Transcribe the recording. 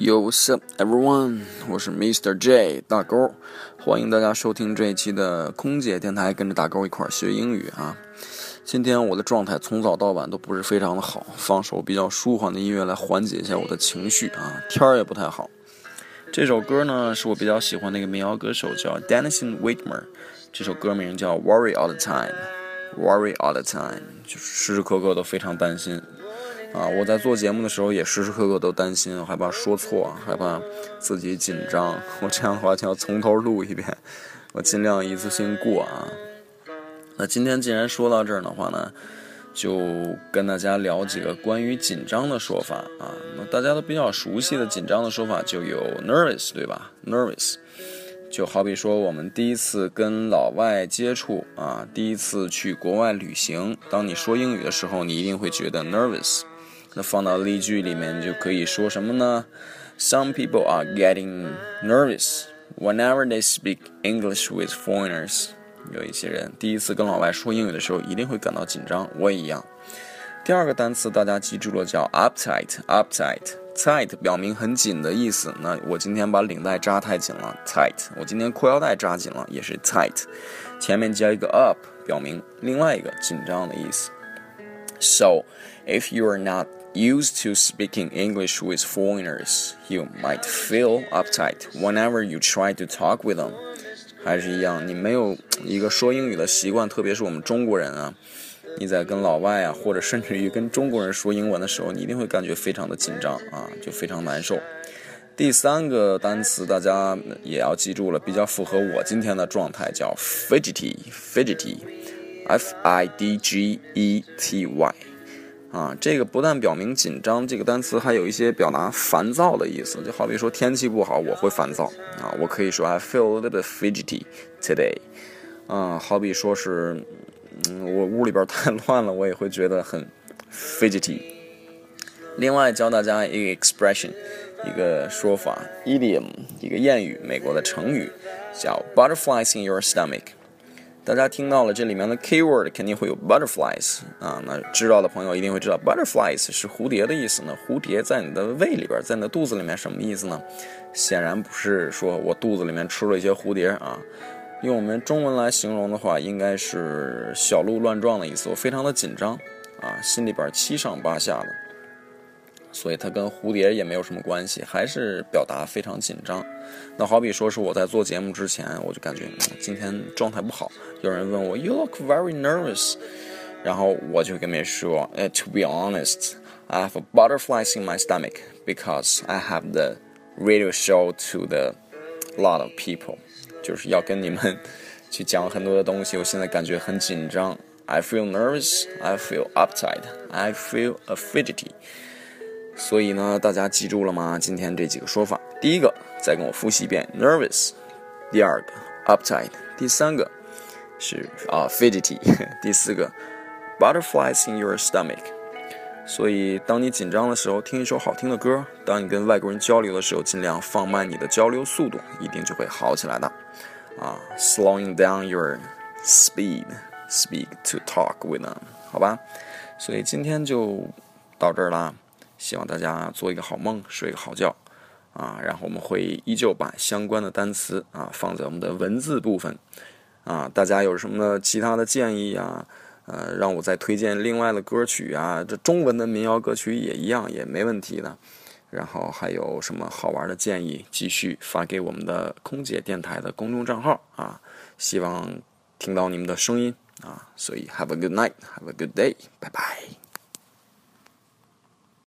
Yo, what's up, everyone？我是 Mr. J 大勾，欢迎大家收听这一期的空姐电台，跟着大勾一块儿学英语啊。今天我的状态从早到晚都不是非常的好，放首比较舒缓的音乐来缓解一下我的情绪啊。天儿也不太好。这首歌呢是我比较喜欢的一个民谣歌手，叫 Denison Whitmer。这首歌名叫 Worry All the Time，Worry All the Time，就是时时刻刻都非常担心。啊，我在做节目的时候也时时刻刻都担心，害怕说错，害怕自己紧张。我这样的话就要从头录一遍，我尽量一次性过啊。那今天既然说到这儿的话呢，就跟大家聊几个关于紧张的说法啊。那大家都比较熟悉的紧张的说法就有 nervous，对吧？nervous，就好比说我们第一次跟老外接触啊，第一次去国外旅行，当你说英语的时候，你一定会觉得 nervous。那放到例句里面就可以说什么呢？Some people are getting nervous whenever they speak English with foreigners。有一些人第一次跟老外说英语的时候，一定会感到紧张，我也一样。第二个单词大家记住了，叫 uptight，uptight，tight 表明很紧的意思。那我今天把领带扎太紧了，tight。我今天裤腰带扎紧了，也是 tight。前面加一个 up，表明另外一个紧张的意思。So if you are not used to speaking English with foreigners, you might feel uptight whenever you try to talk with them. 还是一样，你没有一个说英语的习惯，特别是我们中国人啊，你在跟老外啊，或者甚至于跟中国人说英文的时候，你一定会感觉非常的紧张啊，就非常难受。第三个单词大家也要记住了，比较符合我今天的状态，叫 fidgety，fidgety，f i d g e t y。啊，这个不但表明紧张，这个单词还有一些表达烦躁的意思。就好比说天气不好，我会烦躁啊，我可以说 I feel a little bit fidgety today。啊，好比说是，嗯，我屋里边太乱了，我也会觉得很 fidgety。另外教大家一个 expression，一个说法，idiom，一个谚语，美国的成语，叫 butterflies in your stomach。大家听到了这里面的 keyword，肯定会有 butterflies 啊。那知道的朋友一定会知道，butterflies 是蝴蝶的意思呢。蝴蝶在你的胃里边，在你的肚子里面，什么意思呢？显然不是说我肚子里面吃了一些蝴蝶啊。用我们中文来形容的话，应该是小鹿乱撞的意思。我非常的紧张啊，心里边七上八下的。所以它跟蝴蝶也没有什么关系，还是表达非常紧张。那好比说是我在做节目之前，我就感觉今天状态不好。有人问我，You look very nervous，然后我就跟别人说，呃，To be honest，I have butterflies in my stomach because I have the radio show to the lot of people，就是要跟你们去讲很多的东西。我现在感觉很紧张，I feel nervous，I feel uptight，I feel a fidgety。 所以呢，大家记住了吗？今天这几个说法，第一个再跟我复习一遍，nervous；第二个，uptight；第三个是啊，fidgety；第四个，butterflies in your stomach。所以，当你紧张的时候，听一首好听的歌；当你跟外国人交流的时候，尽量放慢你的交流速度，一定就会好起来的。啊，slowing down your speed，speak to talk with them，好吧？所以今天就到这儿啦。希望大家做一个好梦，睡个好觉，啊，然后我们会依旧把相关的单词啊放在我们的文字部分，啊，大家有什么其他的建议啊？呃，让我再推荐另外的歌曲啊，这中文的民谣歌曲也一样，也没问题的。然后还有什么好玩的建议，继续发给我们的空姐电台的公众账号啊，希望听到你们的声音啊。所以 have a good night，have a good day，拜拜。